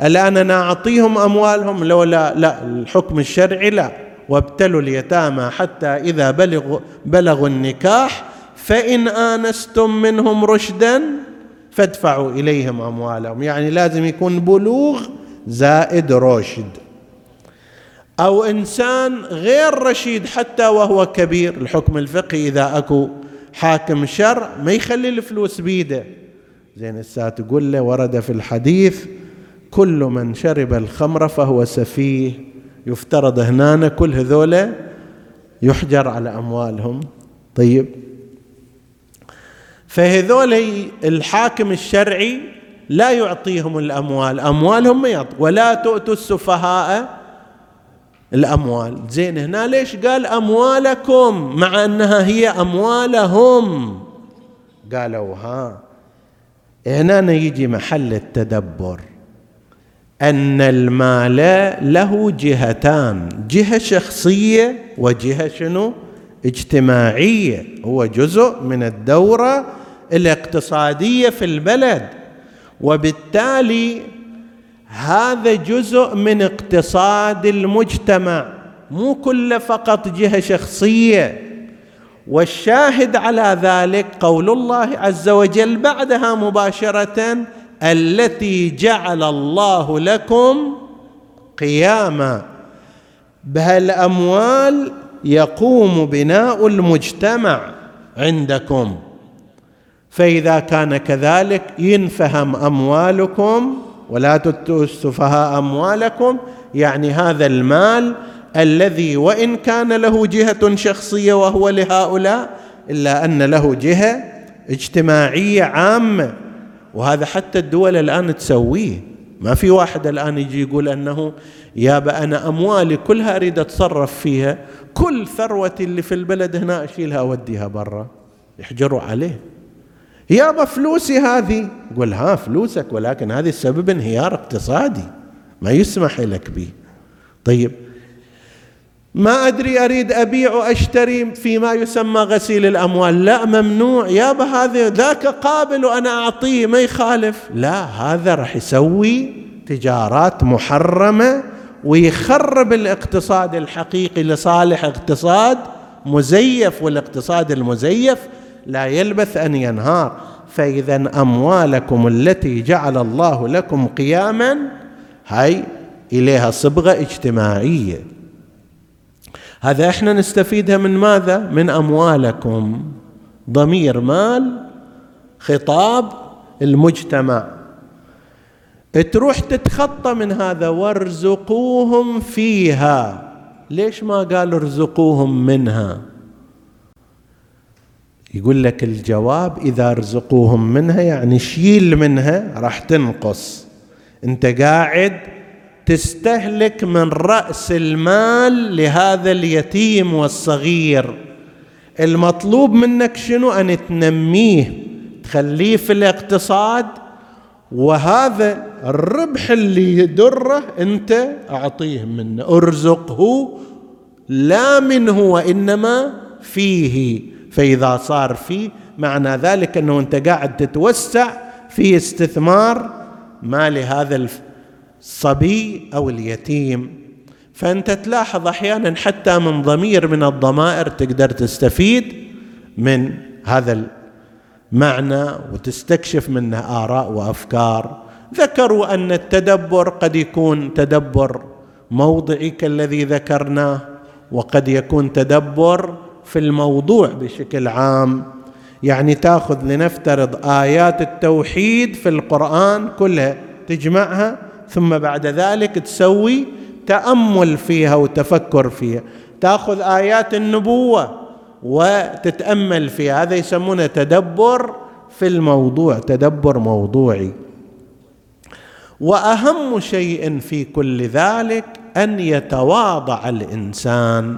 الآن أنا أعطيهم أموالهم؟ لو لا لا. الحكم الشرعي لا. وابتلوا اليتامى حتى إذا بلغوا بلغوا النكاح فإن آنستم منهم رشدا فادفعوا إليهم أموالهم. يعني لازم يكون بلوغ زائد رشد. أو إنسان غير رشيد حتى وهو كبير. الحكم الفقهي إذا أكو حاكم شر ما يخلي الفلوس بيده. زين الساعة تقول له ورد في الحديث كل من شرب الخمر فهو سفيه. يفترض هنا كل هذولا يحجر على أموالهم. طيب. فهذول الحاكم الشرعي لا يعطيهم الأموال. أموالهم ما يعطي ولا تؤتوا السفهاء الأموال. زين هنا ليش قال أموالكم مع أنها هي أموالهم؟ قالوا ها هنا يجي محل التدبر. أن المال له جهتان جهة شخصية وجهة شنو؟ اجتماعية. هو جزء من الدورة الاقتصادية في البلد. وبالتالي هذا جزء من اقتصاد المجتمع مو كله فقط جهة شخصية. والشاهد على ذلك قول الله عز وجل بعدها مباشرة التي جعل الله لكم قياما. بهالاموال يقوم بناء المجتمع عندكم؟ فإذا كان كذلك ينفهم أموالكم ولا تؤتوا السفهاء أموالكم يعني هذا المال الذي وإن كان له جهة شخصية وهو لهؤلاء إلا أن له جهة اجتماعية عامة. وهذا حتى الدول الآن تسويه. ما في واحد الآن يجي يقول أنه يا أنا أموالي كلها أريد أتصرف فيها كل ثروتي اللي في البلد هنا أشيلها أوديها برا. يحجروا عليه. يابا فلوسي هذه. يقول ها فلوسك ولكن هذه السبب انهيار اقتصادي. ما يسمح لك به. طيب ما أدري أريد أبيع وأشتري فيما يسمى غسيل الأموال. لا ممنوع. يابا هذا ذاك قابل وأنا أعطيه ما يخالف. لا هذا راح يسوي تجارات محرمة ويخرب الاقتصاد الحقيقي لصالح اقتصاد مزيف والاقتصاد المزيف لا يلبث أن ينهار. فإذا أموالكم التي جعل الله لكم قياما هاي إليها صبغة اجتماعية. هذا إحنا نستفيدها من ماذا؟ من أموالكم. ضمير مال خطاب المجتمع. تروح تتخطى من هذا وارزقوهم فيها. ليش ما قال ارزقوهم منها؟ يقول لك الجواب إذا رزقوهم منها يعني شيل منها راح تنقص. أنت قاعد تستهلك من رأس المال لهذا اليتيم والصغير. المطلوب منك شنو؟ أن تنميه تخليه في الاقتصاد. وهذا الربح اللي يدره أنت أعطيه منه. أرزقه لا منه وإنما فيه. فإذا صار فيه معنى ذلك أنه أنت قاعد تتوسع في استثمار مال هذا الصبي أو اليتيم. فأنت تلاحظ أحيانا حتى من ضمير من الضمائر تقدر تستفيد من هذا المعنى وتستكشف منه آراء وأفكار. ذكروا أن التدبر قد يكون تدبر موضعي كالذي ذكرناه وقد يكون تدبر في الموضوع بشكل عام. يعني تأخذ لنفترض آيات التوحيد في القرآن كلها تجمعها ثم بعد ذلك تسوي تأمل فيها وتفكر فيها. تأخذ آيات النبوة وتتأمل فيها. هذا يسمونه تدبر في الموضوع تدبر موضوعي. وأهم شيء في كل ذلك أن يتواضع الإنسان.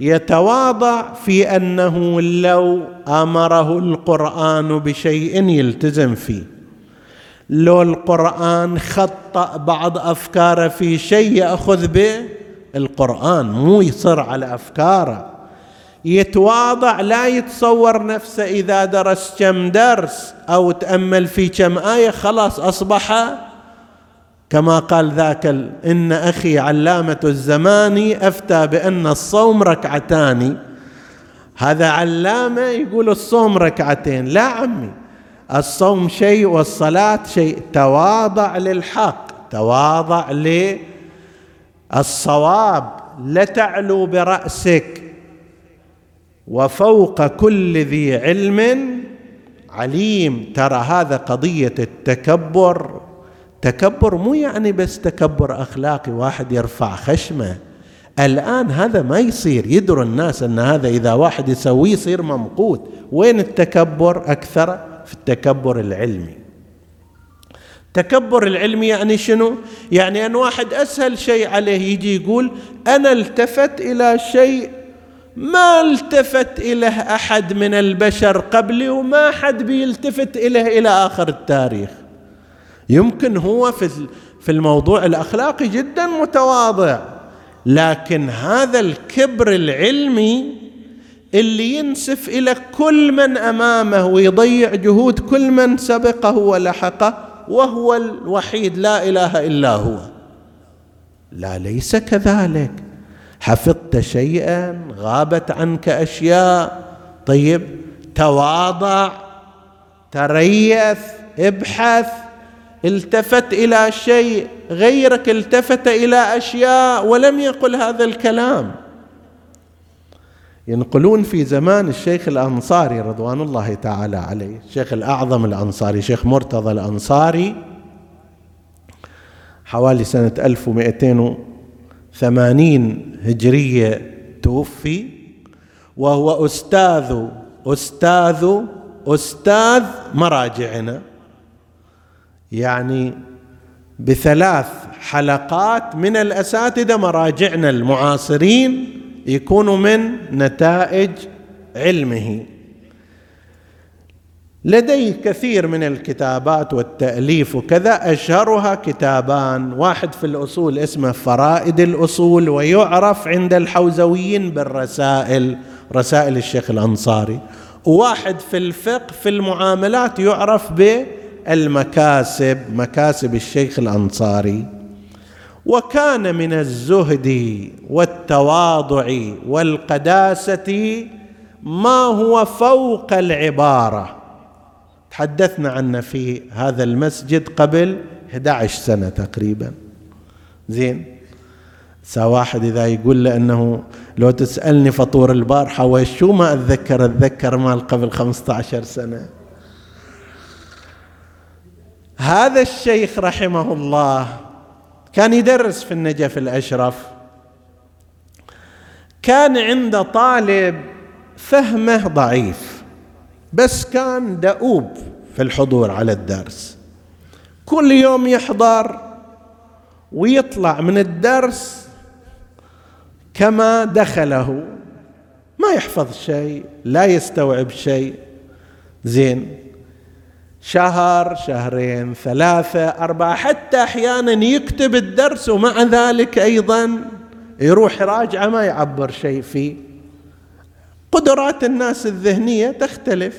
يتواضع في أنه لو أمره القرآن بشيء يلتزم فيه. لو القرآن خطأ بعض أفكاره في شيء يأخذ به؟ القرآن مو يصر على أفكاره. يتواضع لا يتصور نفسه إذا درس كم درس أو تأمل في كم آية خلاص أصبح كما قال ذاك إن أخي علامة الزمان أفتى بأن الصوم ركعتان. هذا علامة يقول الصوم ركعتين. لا عمي. الصوم شيء والصلاة شيء. تواضع للحق تواضع للصواب لا تعلو برأسك. وفوق كل ذي علم عليم. ترى هذا قضية التكبر. تكبر مو يعني بس تكبر أخلاقي واحد يرفع خشمة. الآن هذا ما يصير. يدروا الناس إن هذا إذا واحد يسويه يصير ممقوت. وين التكبر أكثر؟ في التكبر العلمي. التكبر العلمي يعني شنو؟ يعني أن واحد أسهل شيء عليه يجي يقول أنا التفت إلى شيء ما التفت إليه أحد من البشر قبلي وما حد بيلتفت إليه إلى آخر التاريخ. يمكن هو في في الموضوع الأخلاقي جدا متواضع لكن هذا الكبر العلمي اللي ينسف إلى كل من أمامه ويضيع جهود كل من سبقه ولحقه وهو الوحيد لا إله إلا هو. لا ليس كذلك. حفظت شيئا غابت عنك أشياء. طيب تواضع تريث ابحث. التفت إلى شيء غيرك التفت إلى أشياء ولم يقل هذا الكلام. ينقلون في زمان الشيخ الأنصاري رضوان الله تعالى عليه. الشيخ الأعظم الأنصاري شيخ مرتضى الأنصاري حوالي سنة 1280 هجرية توفي وهو أستاذ أستاذ أستاذ مراجعنا. يعني بثلاث حلقات من الأساتذة مراجعنا المعاصرين. يكونوا من نتائج علمه. لديه كثير من الكتابات والتأليف وكذا أشهرها كتابان. واحد في الأصول اسمه فرائد الأصول ويعرف عند الحوزويين بالرسائل رسائل الشيخ الأنصاري. وواحد في الفقه في المعاملات يعرف ب المكاسب مكاسب الشيخ الأنصاري. وكان من الزهد والتواضع والقداسة ما هو فوق العبارة. تحدثنا عنه في هذا المسجد قبل 11 سنة تقريبا. زين؟ واحد إذا يقول له إنه لو تسألني فطور البارحة وشو ما أتذكر أتذكر مال قبل 15 سنة. هذا الشيخ رحمه الله كان يدرس في النجف الأشرف. كان عند طالب فهمه ضعيف بس كان دؤوب في الحضور على الدرس. كل يوم يحضر ويطلع من الدرس كما دخله. ما يحفظ شيء لا يستوعب شيء. زين. شهر شهرين ثلاثة أربعة حتى أحيانا يكتب الدرس ومع ذلك أيضا يروح يراجعه ما يعبر شيء فيه. قدرات الناس الذهنية تختلف.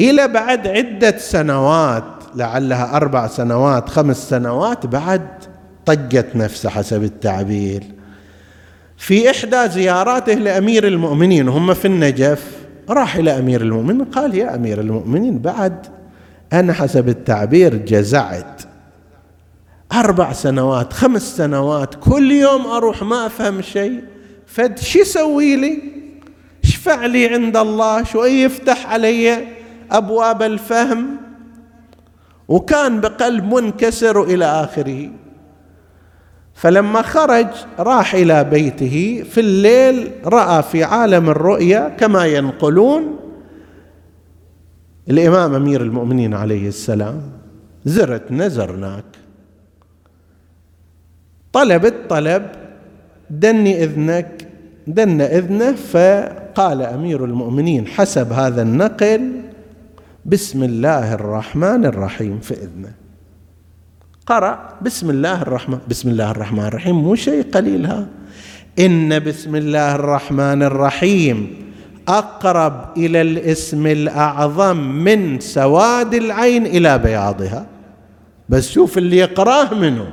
إلى بعد عدة سنوات لعلها أربع سنوات خمس سنوات بعد طقت نفسه حسب التعبير. في إحدى زياراته لأمير المؤمنين هم في النجف. راح إلى أمير المؤمنين قال يا أمير المؤمنين بعد أنا حسب التعبير جزعت. أربع سنوات خمس سنوات كل يوم أروح ما أفهم شيء. فد شو يسوي لي؟ اشفع لي عند الله شوي يفتح علي أبواب الفهم؟ وكان بقلب منكسر إلى آخره. فلما خرج راح إلى بيته في الليل رأى في عالم الرؤيا كما ينقلون الإمام أمير المؤمنين عليه السلام زرت نزرناك. طلب الطلب دني إذنك دن إذنه. فقال أمير المؤمنين حسب هذا النقل بسم الله الرحمن الرحيم في إذنه. قرأ بسم الله الرحمن بسم الله الرحمن الرحيم مو شيء قليل ها. إن بسم الله الرحمن الرحيم أقرب إلى الاسم الأعظم من سواد العين إلى بياضها. بس شوف اللي يقراه منه.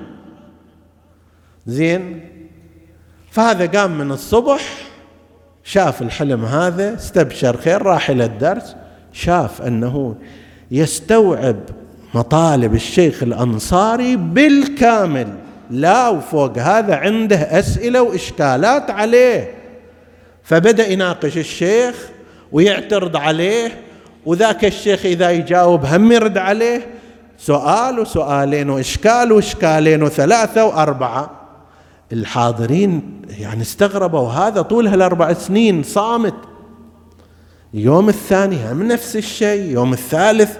زين؟ فهذا قام من الصبح شاف الحلم هذا استبشر خير راح إلى الدرس شاف أنه يستوعب مطالب الشيخ الأنصاري بالكامل. لا وفوق هذا عنده أسئلة وإشكالات عليه. فبدأ يناقش الشيخ ويعترض عليه وذاك الشيخ إذا يجاوب هم يرد عليه. سؤال وسؤالين وإشكال وإشكالين وثلاثة وأربعة. الحاضرين يعني استغربوا هذا طول هالأربع سنين صامت. يوم الثاني هم نفس الشيء يوم الثالث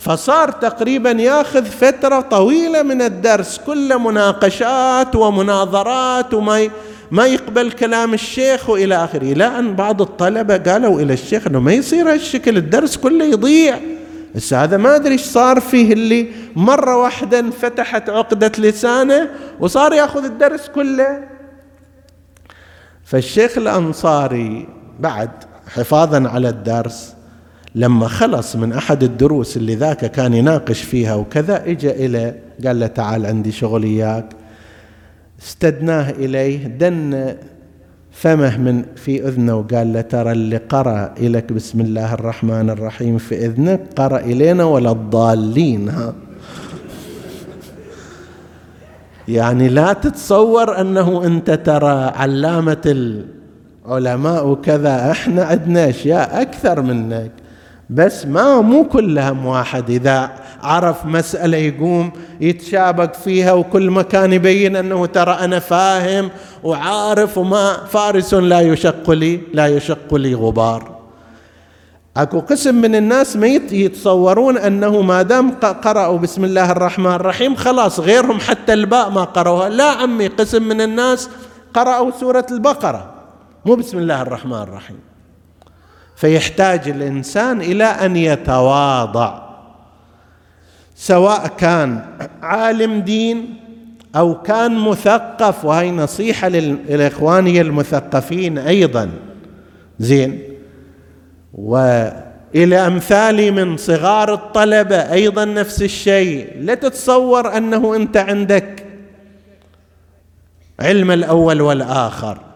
فصار تقريبا ياخذ فترة طويلة من الدرس كله مناقشات ومناظرات وما ما يقبل كلام الشيخ وإلى آخره. إلى ان بعض الطلبة قالوا إلى الشيخ إنه ما يصير هالشكل الدرس كله يضيع. بس هذا ما أدري إيش صار فيه اللي مرة واحدة انفتحت عقدة لسانه وصار ياخذ الدرس كله. فالشيخ الأنصاري بعد حفاظا على الدرس لما خلص من أحد الدروس اللي ذاك كان يناقش فيها وكذا اجى إلى قال له تعال عندي شغل إياك. استدناه إليه دن فمه من في أذنه وقال له ترى اللي قرأ إليك بسم الله الرحمن الرحيم في اذنك قرأ إلينا ولا الضالين ها؟ يعني لا تتصور أنه أنت ترى علامة العلماء وكذا إحنا عندنا أشياء أكثر منك. بس ما مو كلهم واحد إذا عرف مسألة يقوم يتشابك فيها وكل مكان يبين أنه ترى أنا فاهم وعارف وما فارس لا يشق لي لا يشق لي غبار. أكو قسم من الناس ما يتصورون أنه ما دام قرأوا بسم الله الرحمن الرحيم خلاص غيرهم حتى الباء ما قرأوها. لا عمي قسم من الناس قرأوا سورة البقرة مو بسم الله الرحمن الرحيم. فيحتاج الإنسان إلى أن يتواضع سواء كان عالم دين أو كان مثقف وهي نصيحة للإخواني المثقفين أيضا. زين. وإلى امثالي من صغار الطلبة أيضا نفس الشيء. لا تتصور أنه أنت عندك علم الأول والآخر.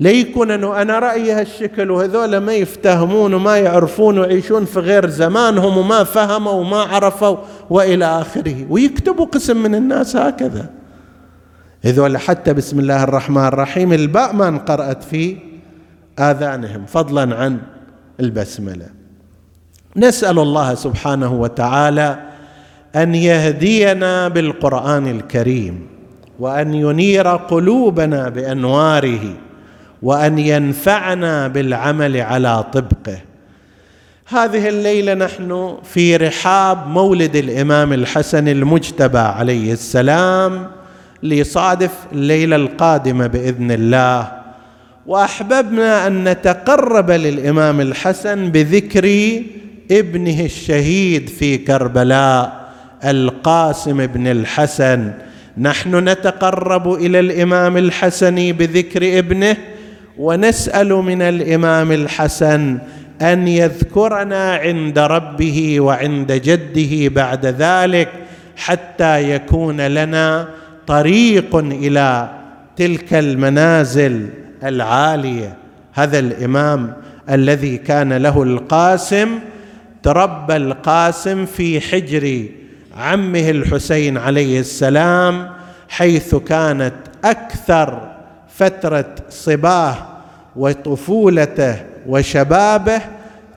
ليكون انه أنا رايي هالشكل وهذول ما يفتهمون وما يعرفون ويعيشون في غير زمانهم وما فهموا وما عرفوا وإلى آخره. ويكتبوا قسم من الناس هكذا. هذول حتى بسم الله الرحمن الرحيم الباء ما انقرأت في آذانهم فضلا عن البسملة. نسأل الله سبحانه وتعالى أن يهدينا بالقرآن الكريم وأن ينير قلوبنا بأنواره وأن ينفعنا بالعمل على طبقه. هذه الليلة نحن في رحاب مولد الإمام الحسن المجتبى عليه السلام ليصادف الليلة القادمة بإذن الله. وأحببنا أن نتقرب للإمام الحسن بذكر ابنه الشهيد في كربلاء القاسم بن الحسن. نحن نتقرب إلى الإمام الحسن بذكر ابنه ونسأل من الإمام الحسن أن يذكرنا عند ربه وعند جده بعد ذلك حتى يكون لنا طريق إلى تلك المنازل العالية. هذا الإمام الذي كان له القاسم تربى القاسم في حجر عمه الحسين عليه السلام حيث كانت أكثر فترة صباه وطفولته وشبابه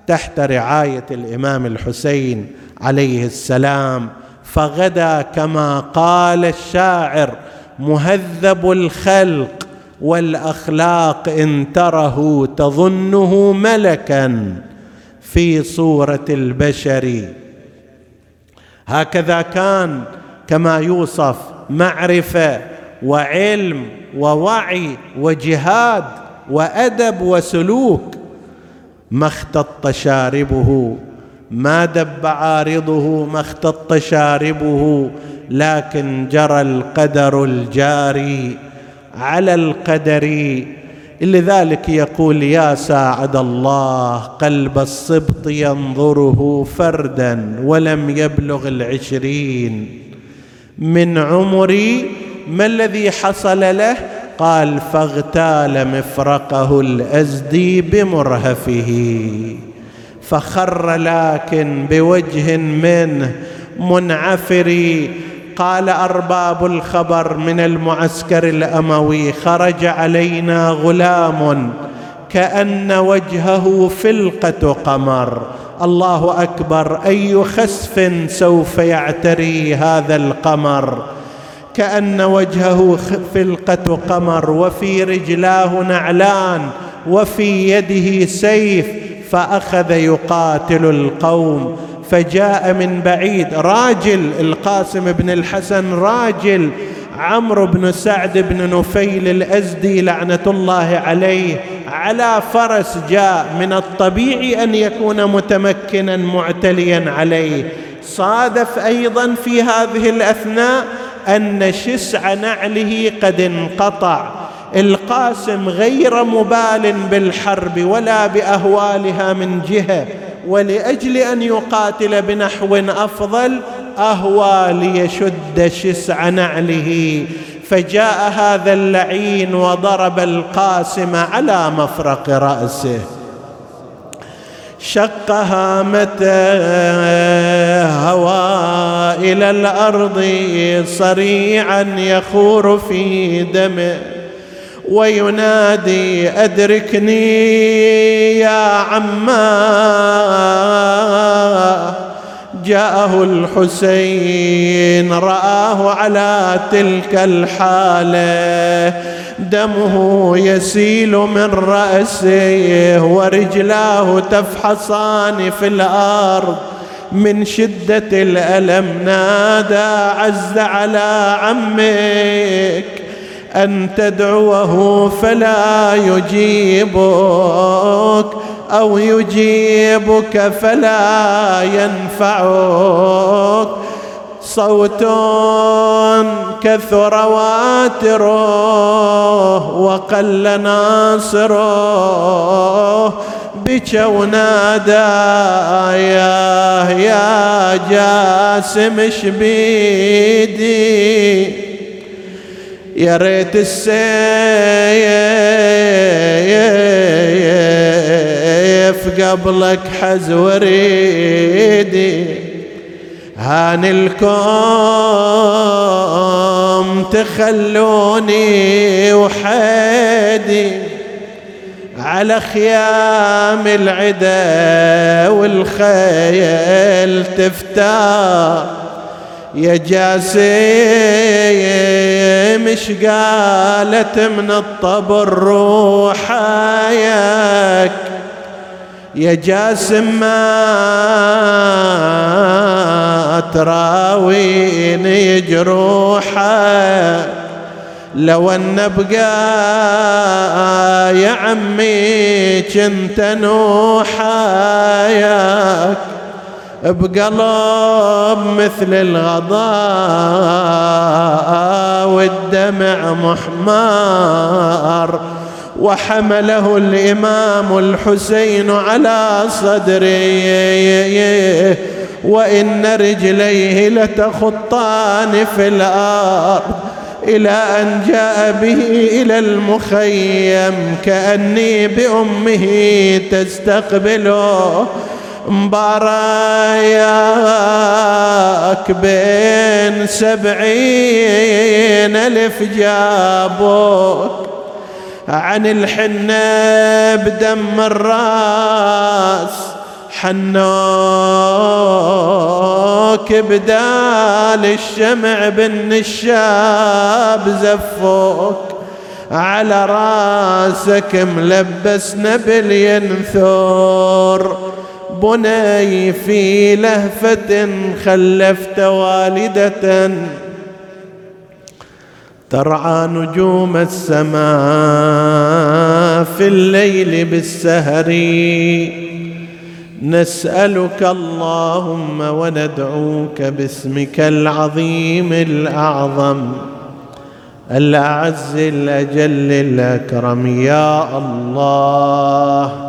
تحت رعاية الإمام الحسين عليه السلام. فغدا كما قال الشاعر مهذب الخلق والأخلاق إن تره تظنه ملكا. في صورة البشر هكذا كان كما يوصف معرفة وعلم ووعي وجهاد وأدب وسلوك. ما اختط شاربه ما دب عارضه ما اختط شاربه لكن جرى القدر الجاري على القدر. لذلك يقول يا ساعد الله قلب الصبط ينظره فردا ولم يبلغ العشرين. من عمري ما الذي حصل له؟ قال فاغتال مفرقه الأزدي بمرهفه. فخر لكن بوجه منه منعفر. قال أرباب الخبر من المعسكر الأموي خرج علينا غلام كأن وجهه فلقة قمر. الله أكبر أي خسف سوف يعتري هذا القمر؟ كأن وجهه فلقة قمر وفي رجلاه نعلان وفي يده سيف فأخذ يقاتل القوم. فجاء من بعيد راجل القاسم بن الحسن راجل عمرو بن سعد بن نفيل الأزدي لعنة الله عليه. على فرس جاء من الطبيعي أن يكون متمكنا معتليا عليه. صادف أيضا في هذه الأثناء أن شسع نعله قد انقطع. القاسم غير مبال بالحرب ولا بأهوالها من جهة ولأجل أن يقاتل بنحو أفضل أهوى ليشد شسع نعله. فجاء هذا اللعين وضرب القاسم على مفرق رأسه. شق هامته هوى إلى الأرض صريعا يخور في دمه وينادي أدركني يا عماه جاءه الحسين رآه على تلك الحالة. دمه يسيل من رأسه ورجلاه تفحصان في الأرض. من شدة الألم نادى عز على عمك أن تدعوه فلا يجيبك. أو يجيبك فلا ينفعك. صوت كثر واتره وقل ناصره بك ونادى يا يا جاسم شبيدي يا ريت السيف قبلك حز وريدي. هان الكوم تخلوني وحيدي على خيام العدا والخيل تفتار يا جاسم قالت من الطبر روحايك يا جاسم ما تراويني جروحه لو أن بقى يا عمي كنت نوحاياك بقلب مثل الغضاء والدمع محمار وحمله الإمام الحسين على صدره. وإن رجليه لتخطان في الأرض إلى أن جاء به إلى المخيم. كأني بأمه تستقبله. مبارياك بين سبعين ألف جابوك. عن الحنة بدم الراس حنوك بدال الشمع بالنشاب زفوك. على راسك ملبس نبل ينثور بني في لهفة خلفت والدة. ترعى نجوم السماء في الليل بالسهر. نسألك اللهم وندعوك باسمك العظيم الأعظم. الأعز الأجل الأكرم يا الله.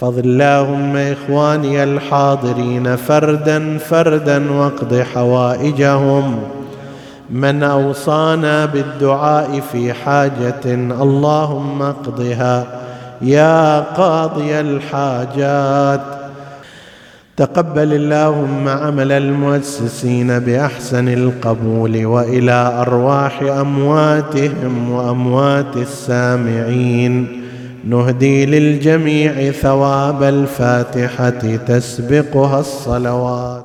فضل اللهم إخواني الحاضرين فردا فردا واقض حوائجهم من اوصانا بالدعاء في حاجة اللهم اقضها يا قاضي الحاجات تقبل اللهم عمل المؤسسين باحسن القبول والى ارواح امواتهم واموات السامعين نهدي للجميع ثواب الفاتحة تسبقها الصلوات.